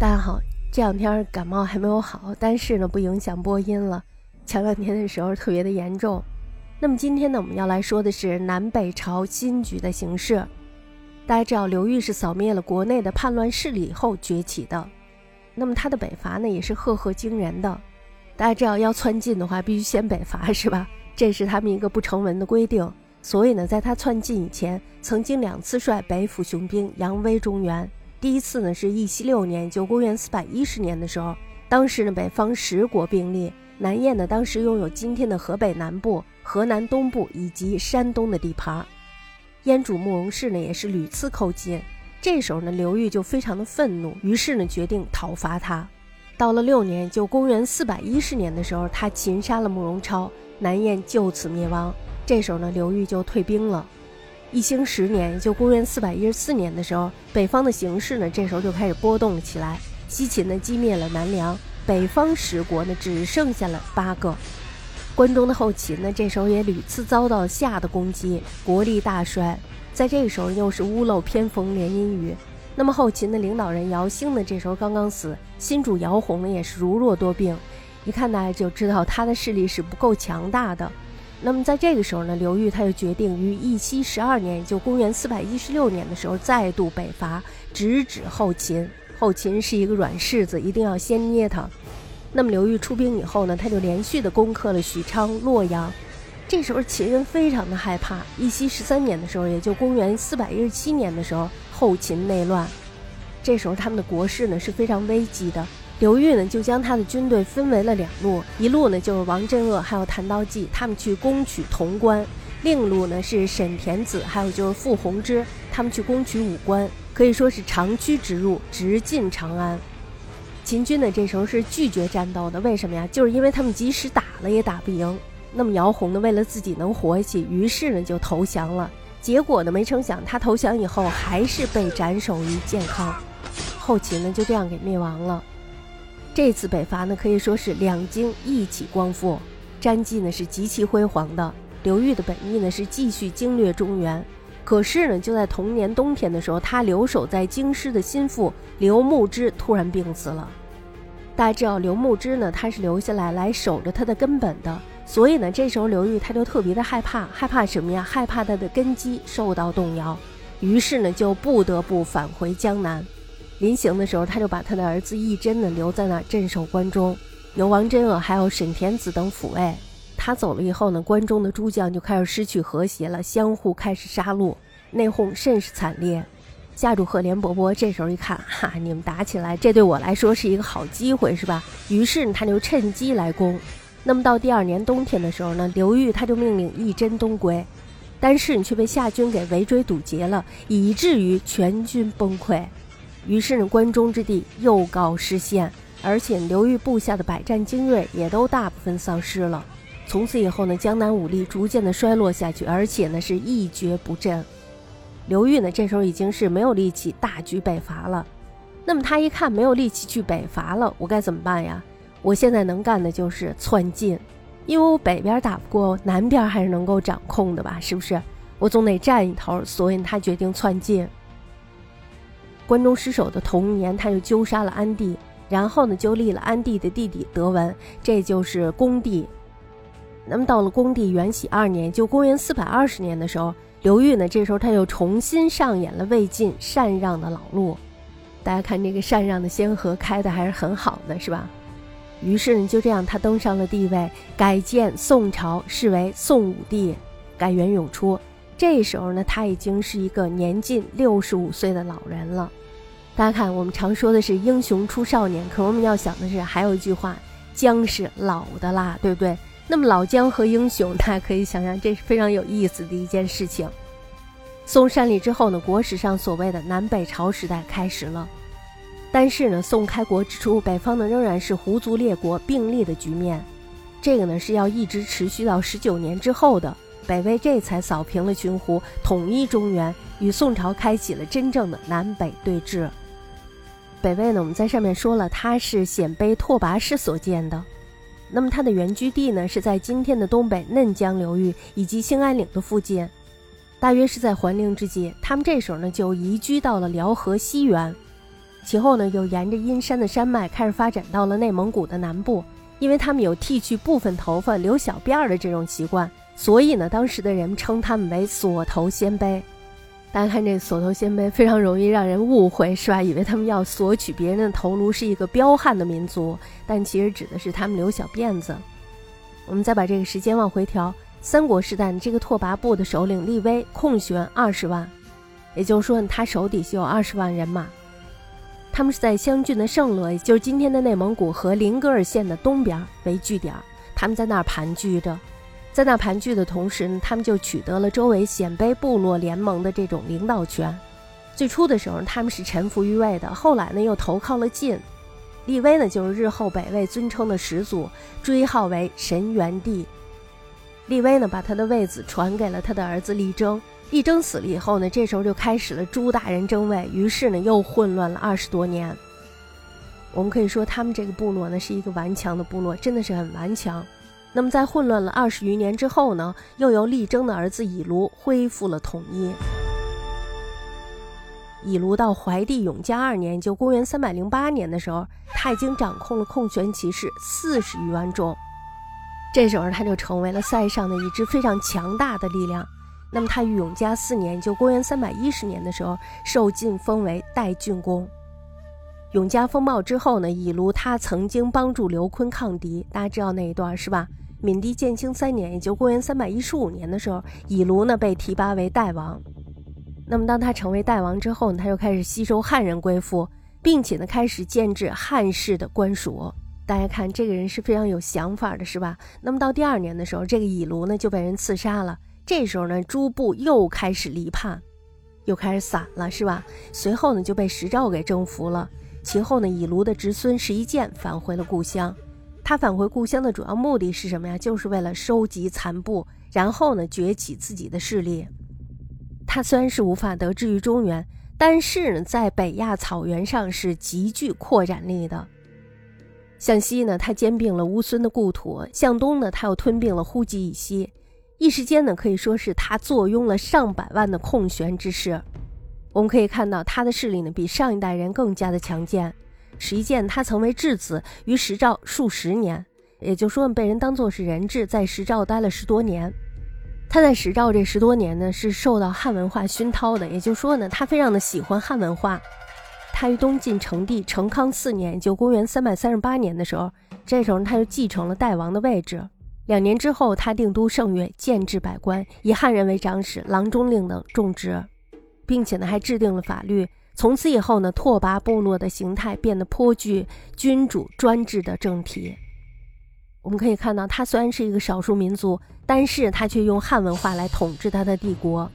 大家好，这两天感冒还没有好，但是呢不影响播音了。前两天的时候特别的严重。那么今天呢，我们要来说的是南北朝新局的形势。大家知道刘裕是扫灭了国内的叛乱势力以后崛起的，那么他的北伐呢也是赫赫惊人的。大家知道要窜晋的话，必须先北伐是吧？这是他们一个不成文的规定。所以呢，在他窜晋以前，曾经两次率北府雄兵扬威中原。第一次呢是义熙六年，就公元四百一十年的时候，当时呢北方十国并立，南燕呢当时拥有今天的河北南部、河南东部以及山东的地盘，燕主慕容氏呢也是屡次寇进，这时候呢刘裕就非常的愤怒，于是呢决定讨伐他。到了六年，就公元四百一十年的时候，他擒杀了慕容超，南燕就此灭亡。这时候呢刘裕就退兵了。义兴十年，也就公元四百一十四年的时候，北方的形势呢，这时候就开始波动了起来。西秦呢击灭了南梁，北方十国呢只剩下了八个。关中的后秦呢，这时候也屡次遭到夏的攻击，国力大衰。在这个时候，又是屋漏偏逢连阴雨。那么后秦的领导人姚兴呢，这时候刚刚死，新主姚泓呢也是如若多病，一看大家就知道他的势力是不够强大的。那么在这个时候呢，刘裕他就决定于义熙十二年，也就公元四百一十六年的时候再度北伐，直指后秦。后秦是一个软柿子，一定要先捏他。那么刘裕出兵以后呢，他就连续的攻克了许昌、洛阳。这时候秦人非常的害怕。义熙十三年的时候，也就公元四百一十七年的时候，后秦内乱，这时候他们的国势呢是非常危机的。刘裕呢，就将他的军队分为了两路，一路呢就是王镇恶还有谭道济他们去攻取潼关，另一路呢是沈田子还有就是傅弘之他们去攻取武关，可以说是长驱直入，直进长安。秦军呢这时候是拒绝战斗的，为什么呀？就是因为他们即使打了也打不赢。那么姚泓呢，为了自己能活下去，于是呢就投降了。结果呢，没成想他投降以后还是被斩首于建康，后秦呢就这样给灭亡了。这次北伐呢，可以说是两京一起光复，战绩呢是极其辉煌的。刘裕的本意呢是继续经略中原，可是呢，就在同年冬天的时候，他留守在京师的心腹刘牧之突然病死了。大家知道刘牧之呢，他是留下来来守着他的根本的，所以呢，这时候刘裕他就特别的害怕，害怕什么呀？害怕他的根基受到动摇，于是呢，就不得不返回江南。临行的时候，他就把他的儿子义真呢留在那镇守关中，由王真娥还有沈田子等抚卫。他走了以后呢，关中的诸将就开始失去和谐了，相互开始杀戮，内讧甚是惨烈。下主赫连勃勃这时候一看，哈，你们打起来，这对我来说是一个好机会，是吧？于是他就趁机来攻。那么到第二年冬天的时候呢，刘裕他就命令义真东归，但是你却被夏军给围追堵截了，以至于全军崩溃。于是呢，关中之地又告失陷，而且刘裕部下的百战精锐也都大部分丧失了。从此以后呢，江南武力逐渐的衰落下去，而且呢是一蹶不振。刘裕呢这时候已经是没有力气大举北伐了。那么他一看没有力气去北伐了，我该怎么办呀？我现在能干的就是窜进，因为我北边打不过，南边还是能够掌控的吧？是不是？我总得占一头，所以他决定窜进。关中失守的同年，他就纠杀了安帝，然后呢，就立了安帝的弟弟德文，这就是恭帝。那么到了恭帝元禧二年，就公元四百二十年的时候，刘裕呢，这时候他又重新上演了魏晋禅让的老路。大家看这个禅让的先河开的还是很好的，是吧？于是呢，就这样他登上了帝位，改建宋朝，是为宋武帝，改元永初。这时候呢，他已经是一个年近六十五岁的老人了。大家看，我们常说的是英雄出少年，可我们要想的是，还有一句话，姜是老的辣，对不对？那么老姜和英雄，大家可以想想，这是非常有意思的一件事情。宋善立之后呢，国史上所谓的南北朝时代开始了。但是呢，宋开国之初，北方呢仍然是胡族列国并立的局面，这个呢是要一直持续到十九年之后的。北魏这才扫平了群胡，统一中原，与宋朝开启了真正的南北对峙。北魏呢，我们在上面说了，它是鲜卑拓跋氏所建的。那么它的原居地呢，是在今天的东北嫩江流域以及兴安岭的附近。大约是在桓陵之际，他们这时候呢就移居到了辽河西源。其后呢，又沿着阴山的山脉开始发展到了内蒙古的南部。因为他们有剃去部分头发留小辫儿的这种习惯，所以呢，当时的人称他们为锁头鲜卑。大家看这锁头鲜卑，非常容易让人误会，是吧？以为他们要索取别人的头颅，是一个彪悍的民族，但其实指的是他们留小辫子。我们再把这个时间往回调，三国时代这个拓跋部的首领立威空悬二十万，也就是说，他手底下有二十万人马。他们是在湘郡的盛乐，也就是今天的内蒙古和林格尔县的东边为据点，他们在那儿盘踞着。在那盘踞的同时呢，他们就取得了周围鲜卑部落联盟的这种领导权。最初的时候，他们是臣服于魏的，后来呢又投靠了晋。立威呢就是日后北魏尊称的始祖，追号为神元帝。立威呢把他的位子传给了他的儿子立征。立征死了以后呢，这时候就开始了朱大人争位，于是呢又混乱了二十多年。我们可以说他们这个部落呢是一个顽强的部落，真的是很顽强。那么在混乱了二十余年之后呢，又由力征的儿子以卢恢复了统一。以卢到怀帝永嘉二年，就公元三百零八年的时候，他已经掌控了控权骑士四十余万众，这时候他就成为了塞上的一支非常强大的力量。那么他于永嘉四年，就公元三百一十年的时候，受晋封为代郡公。永嘉风暴之后呢，以卢他曾经帮助刘琨抗敌，大家知道那一段是吧？闽帝建兴三年，也就公元三百一十五年的时候，以卢呢被提拔为代王。那么当他成为代王之后呢，他又开始吸收汉人归附，并且呢开始建制汉室的官署。大家看这个人是非常有想法的，是吧？那么到第二年的时候，这个以卢呢就被人刺杀了。这时候呢，诸部又开始离叛，又开始散了，是吧？随后呢，就被石兆给征服了。其后呢，以卢的侄孙石一剑返回了故乡。他返回故乡的主要目的是什么呀？就是为了收集残部，然后呢，崛起自己的势力。他虽然是无法得志于中原，但是呢，在北亚草原上是极具扩展力的。向西呢，他兼并了乌孙的故土；向东呢，他又吞并了呼吉以西。一时间呢，可以说是他坐拥了上百万的空悬之势。我们可以看到他的势力呢，比上一代人更加的强健。石一剑他曾为质子于石兆数十年，也就说被人当作是人质，在石兆待了十多年。他在石兆这十多年呢，是受到汉文化熏陶的，也就说呢，他非常的喜欢汉文化。他于东晋成帝成康四年，就公元三百三十八年的时候，这时候他就继承了代王的位置。两年之后，他定都圣乐，建制百官，以汉人为长史、郎中令等重职，并且呢，还制定了法律。从此以后呢，拓跋部落的形态变得颇具君主专制的政体。我们可以看到，他虽然是一个少数民族，但是他却用汉文化来统治他的帝国。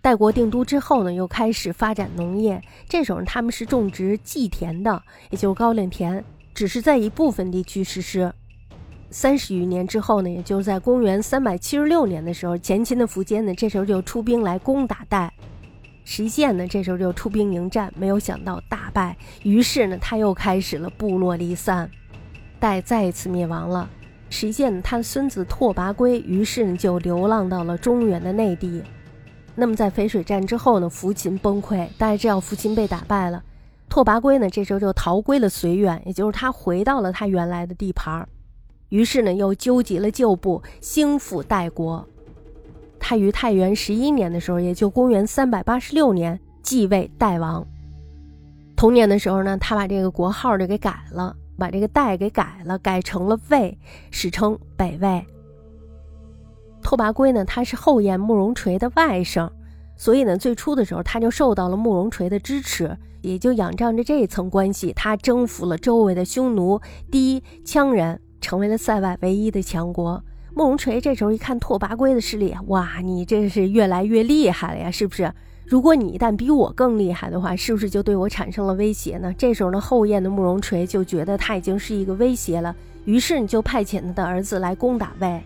代国定都之后呢，又开始发展农业。这时候他们是种植稷田的，也就是高粱田，只是在一部分地区实施。三十余年之后呢，也就是在公元三百七十六年的时候，前秦的苻坚呢，这时候就出兵来攻打代。石建呢，这时候就出兵迎战，没有想到大败，于是呢，他又开始了部落离散，代再一次灭亡了。石建他孙子拓跋圭，于是呢就流浪到了中原的内地。那么在淝水战之后呢，苻秦崩溃，但是这要苻秦被打败了，拓跋圭呢这时候就逃归了绥远，也就是他回到了他原来的地盘。于是呢，又纠集了旧部，兴复代国。他于太元十一年的时候，也就公元三百八十六年继位代王。同年的时候呢，他把这个国号就给改了，把这个代给改了，改成了魏，史称北魏。拓跋圭呢，他是后燕慕容垂的外甥，所以呢，最初的时候他就受到了慕容垂的支持，也就仰仗着这一层关系，他征服了周围的匈奴、氐、羌人。成为了塞外唯一的强国。慕容垂这时候一看拓跋圭的势力，哇，你这是越来越厉害了呀，是不是？如果你一旦比我更厉害的话，是不是就对我产生了威胁呢？这时候呢，后燕的慕容垂就觉得他已经是一个威胁了，于是你就派遣他的儿子来攻打魏。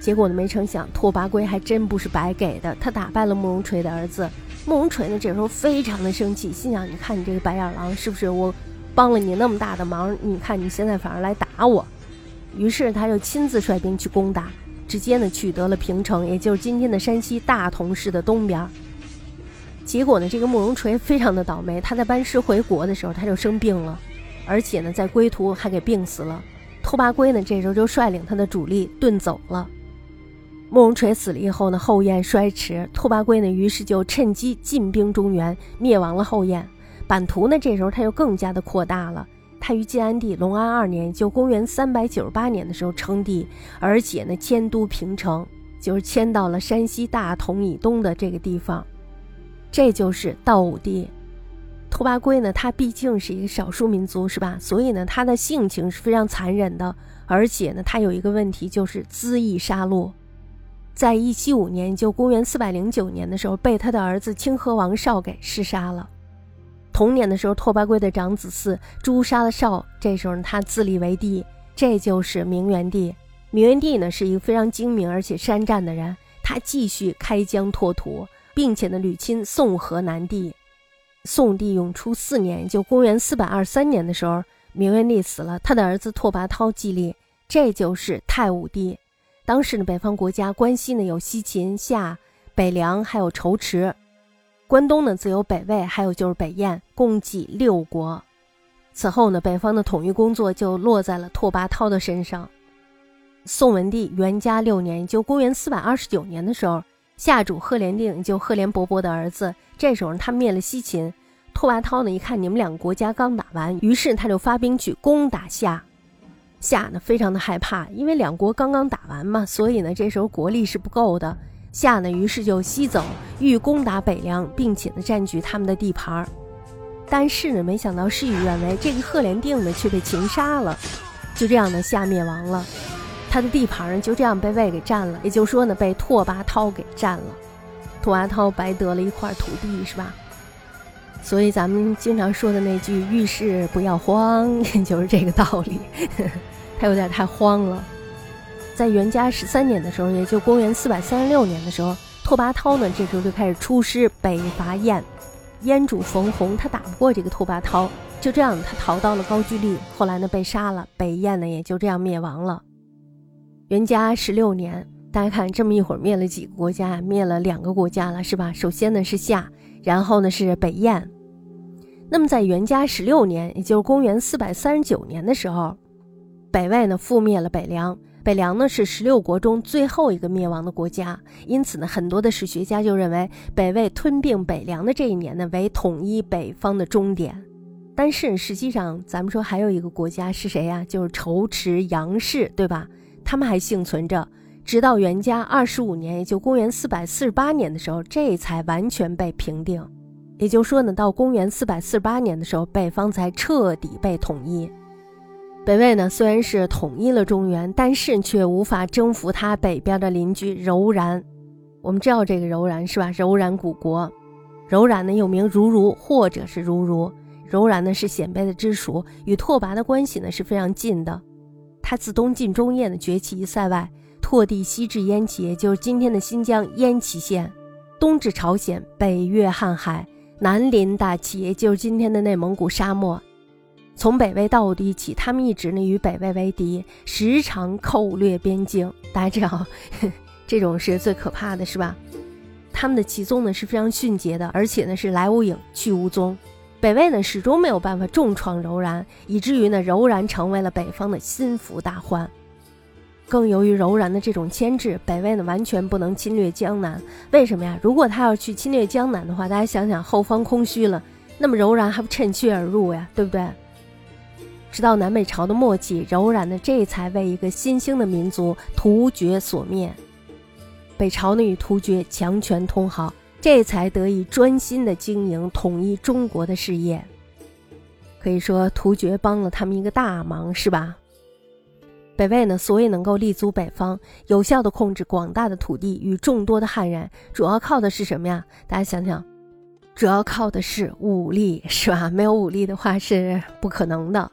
结果呢，没成想拓跋圭还真不是白给的，他打败了慕容垂的儿子。慕容垂呢，这时候非常的生气，心想：你看你这个白眼狼，是不是我帮了你那么大的忙？你看你现在反而来打我。于是他就亲自率兵去攻打，直接呢取得了平城，也就是今天的山西大同市的东边。结果呢，这个慕容垂非常的倒霉，他在班师回国的时候他就生病了，而且呢，在归途还给病死了。拓跋圭呢，这时候就率领他的主力遁走了。慕容垂死了以后呢，后燕衰迟，拓跋圭呢，于是就趁机进兵中原，灭亡了后燕。版图呢，这时候他又更加的扩大了。他于晋安帝隆安二年，就公元三百九十八年的时候称帝，而且呢，迁都平城，就是迁到了山西大同以东的这个地方。这就是道武帝。拓跋圭呢，他毕竟是一个少数民族，是吧？所以呢，他的性情是非常残忍的，而且呢，他有一个问题就是恣意杀戮。在一七五年，就公元四百零九年的时候，被他的儿子清河王绍给弑杀了。同年的时候，拓跋圭的长子嗣诛杀了绍，这时候呢，他自立为帝，这就是明元帝。明元帝呢，是一个非常精明而且善战的人，他继续开疆拓土，并且呢，屡亲宋河南地。宋帝永初四年，就公元四百二三年的时候，明元帝死了，他的儿子拓跋焘继立，这就是太武帝。当时呢，北方国家关西呢有西秦、夏、北凉，还有仇池；关东呢则有北魏，还有就是北燕，共计六国。此后呢，北方的统一工作就落在了拓跋焘的身上。宋文帝元嘉六年，就公元四百二十九年的时候，夏主赫连定就赫连勃勃的儿子，这时候他灭了西秦。拓跋焘呢一看你们两个国家刚打完，于是他就发兵去攻打夏。夏呢非常的害怕，因为两国刚刚打完嘛，所以呢这时候国力是不够的。夏呢于是就西走，欲攻打北凉，并且呢占据他们的地盘儿。但是呢没想到事与愿违，这个赫连定呢却被擒杀了。就这样呢夏灭亡了，他的地盘呢就这样被魏给占了，也就是说呢被拓跋焘给占了。拓跋焘白得了一块土地，是吧？所以咱们经常说的那句“遇事不要慌”，就是这个道理。他有点太慌了。在元嘉十三年的时候，也就公元四百三十六年的时候，拓跋焘呢，这时候就开始出师北伐燕。燕主冯弘他打不过这个拓跋焘，就这样他逃到了高句丽，后来呢被杀了，北燕呢也就这样灭亡了。元嘉十六年，大家看这么一会儿灭了几个国家？灭了两个国家了，是吧？首先呢是夏。然后呢是北燕，那么在元嘉十六年，也就是公元四百三十九年的时候，北魏呢覆灭了北凉。北凉呢是十六国中最后一个灭亡的国家，因此呢很多的史学家就认为北魏吞并北凉的这一年呢为统一北方的终点。但是实际上，咱们说还有一个国家是谁呀？就是仇池杨氏，对吧？他们还幸存着。直到元嘉二十五年，也就公元四百四十八年的时候，这才完全被平定。也就是说呢，到公元四百四十八年的时候，北方才彻底被统一。北魏呢，虽然是统一了中原，但是却无法征服它北边的邻居柔然。我们知道这个柔然是吧？柔然古国，柔然呢又名如如或者是如如。柔然呢是鲜卑的支属，与拓跋的关系呢是非常近的。他自东晋中叶呢崛起于塞外。拓地西至燕齐，就是今天的新疆燕齐县；东至朝鲜，北越瀚海，南临大齐，就是今天的内蒙古沙漠。从北魏到武帝起，他们一直呢与北魏为敌，时常寇掠边境。大家知道，这种是最可怕的，是吧？他们的齐宗呢是非常迅捷的，而且呢是来无影去无踪。北魏呢始终没有办法重创柔然，以至于呢柔然成为了北方的心腹大患。更由于柔然的这种牵制，北魏呢完全不能侵略江南。为什么呀？如果他要去侵略江南的话，大家想想后方空虚了，那么柔然还不趁虚而入呀？对不对？直到南北朝的末期，柔然呢这才为一个新兴的民族突厥所灭。北朝呢与突厥强权通好，这才得以专心的经营统一中国的事业。可以说突厥帮了他们一个大忙，是吧？北魏呢，所以能够立足北方，有效的控制广大的土地与众多的汉人，主要靠的是什么呀？大家想想，主要靠的是武力，是吧？没有武力的话是不可能的。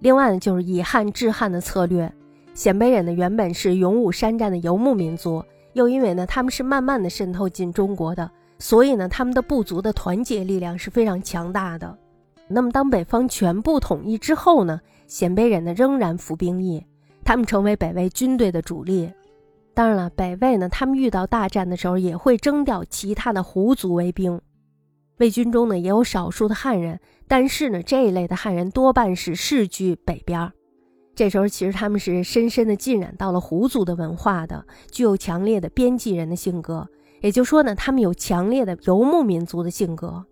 另外呢，就是以汉制汉的策略。鲜卑人呢，原本是勇武善战的游牧民族，又因为呢，他们是慢慢的渗透进中国的，所以呢，他们的部族的团结力量是非常强大的。那么，当北方全部统一之后呢，鲜卑人呢，仍然服兵役。他们成为北魏军队的主力，当然了，北魏呢，他们遇到大战的时候也会征调其他的胡族为兵。魏军中呢也有少数的汉人，但是呢这一类的汉人多半是世居北边。这时候其实他们是深深的浸染到了胡族的文化的，具有强烈的边际人的性格。也就是说呢，他们有强烈的游牧民族的性格。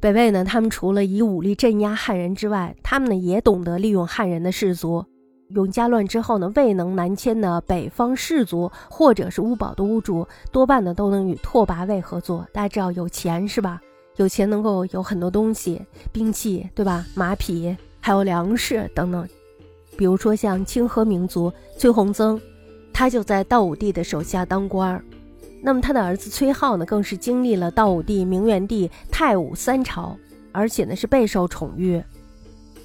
北魏呢，他们除了以武力镇压汉人之外，他们呢也懂得利用汉人的士族。永嘉乱之后呢，未能南迁的北方士族或者是乌堡的巫主，多半呢都能与拓跋魏合作。大家知道有钱是吧？有钱能够有很多东西，兵器对吧？马匹还有粮食等等。比如说像清河民族崔洪曾，他就在道武帝的手下当官儿。那么他的儿子崔浩呢，更是经历了道武帝、明元帝、太武三朝，而且呢是备受宠遇。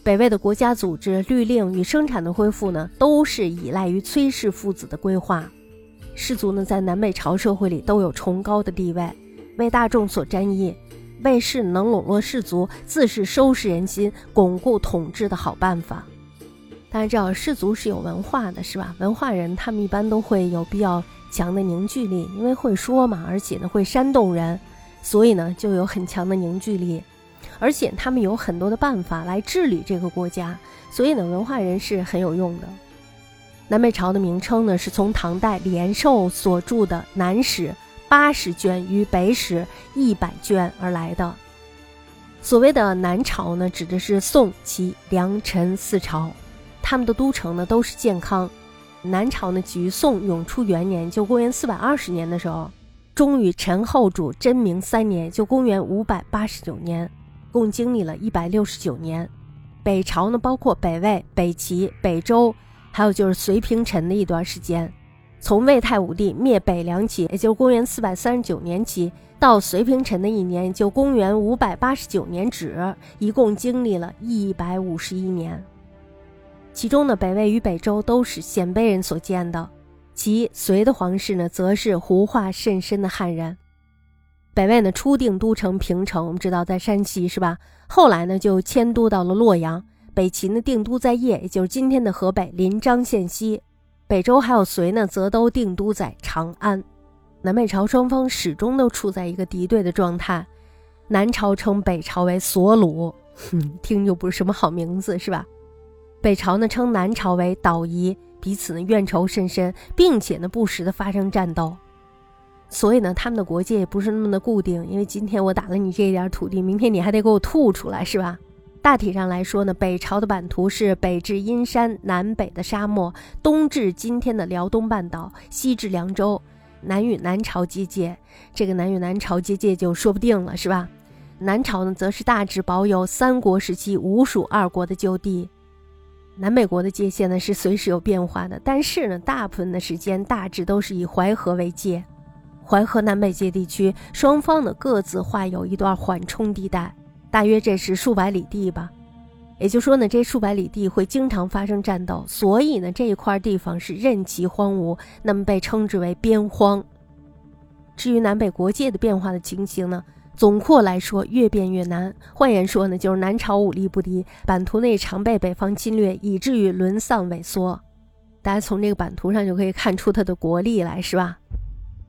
北魏的国家组织、律令与生产的恢复呢，都是依赖于崔氏父子的规划。士族呢，在南北朝社会里都有崇高的地位，为大众所瞻意。魏氏能笼络士族，自是收拾人心、巩固统治的好办法。大家知道，士族是有文化的，是吧？文化人他们一般都会有比较强的凝聚力，因为会说嘛，而且呢会煽动人，所以呢就有很强的凝聚力。而且他们有很多的办法来治理这个国家，所以呢，文化人是很有用的。南北朝的名称呢，是从唐代李寿所著的《南史》八十卷与《北史》一百卷而来的。所谓的南朝呢，指的是宋、齐、梁、陈四朝，他们的都城呢都是建康。南朝呢，起于宋永初元年，就公元四百二十年的时候，终于陈后主真明三年，就公元五百八十九年。共经历了一百六十九年，北朝呢包括北魏、北齐、北周，还有就是隋平陈的一段时间。从魏太武帝灭北凉起，也就是公元四百三十九年起，到隋平陈的一年，就公元五百八十九年止，一共经历了一百五十一年。其中呢，北魏与北周都是鲜卑人所建的，其隋的皇室呢，则是胡化甚深的汉人。北魏呢初定都城平城，我们知道在山西是吧？后来呢就迁都到了洛阳。北齐呢定都在邺，也就是今天的河北临漳县西。北周还有隋呢，则都定都在长安。南北朝双方始终都处在一个敌对的状态。南朝称北朝为索鲁，哼，听就不是什么好名字是吧？北朝呢称南朝为岛夷，彼此呢怨仇甚深，并且呢不时的发生战斗。所以呢，他们的国界也不是那么的固定，因为今天我打了你这一点土地，明天你还得给我吐出来，是吧？大体上来说呢，北朝的版图是北至阴山，南北的沙漠，东至今天的辽东半岛，西至凉州，南与南朝接界。这个南与南朝接界就说不定了，是吧？南朝呢，则是大致保有三国时期吴蜀二国的旧地。南北国的界限呢，是随时有变化的，但是呢，大部分的时间大致都是以淮河为界。淮河南北界地区，双方呢各自划有一段缓冲地带，大约这是数百里地吧。也就说呢，这数百里地会经常发生战斗，所以呢这一块地方是任其荒芜，那么被称之为边荒。至于南北国界的变化的情形呢，总括来说越变越难。换言说呢，就是南朝武力不敌，版图内常被北方侵略，以至于沦丧萎缩。大家从这个版图上就可以看出它的国力来，是吧？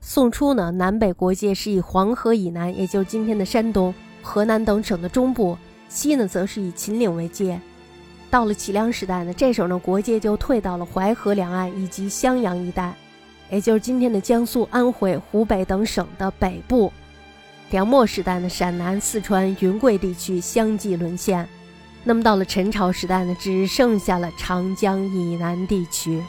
宋初呢，南北国界是以黄河以南，也就是今天的山东、河南等省的中部；西呢，则是以秦岭为界。到了齐梁时代呢，这时候呢，国界就退到了淮河两岸以及襄阳一带，也就是今天的江苏、安徽、湖北等省的北部。梁末时代呢，陕南、四川、云贵地区相继沦陷。那么到了陈朝时代呢，只剩下了长江以南地区。